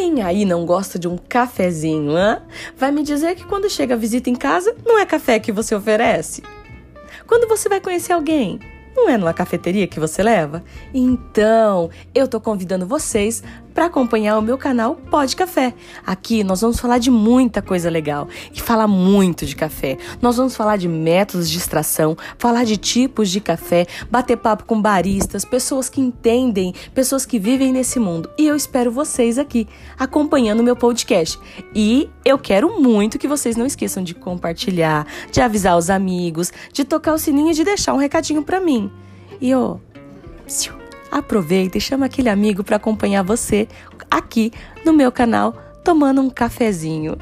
Quem aí não gosta de um cafezinho, hã? Vai me dizer que quando chega a visita em casa, não é café que você oferece? Quando você vai conhecer alguém, não é numa cafeteria que você leva? Então, eu tô convidando vocês para acompanhar o meu canal Pode Café. Aqui nós vamos falar de muita coisa legal e falar muito de café. Nós vamos falar de métodos de extração, falar de tipos de café, bater papo com baristas, pessoas que entendem, pessoas que vivem nesse mundo. E eu espero vocês aqui acompanhando o meu podcast. E eu quero muito que vocês não esqueçam de compartilhar, de avisar os amigos, de tocar o sininho e de deixar um recadinho para mim. E oh, aproveita e chama aquele amigo para acompanhar você aqui no meu canal tomando um cafezinho.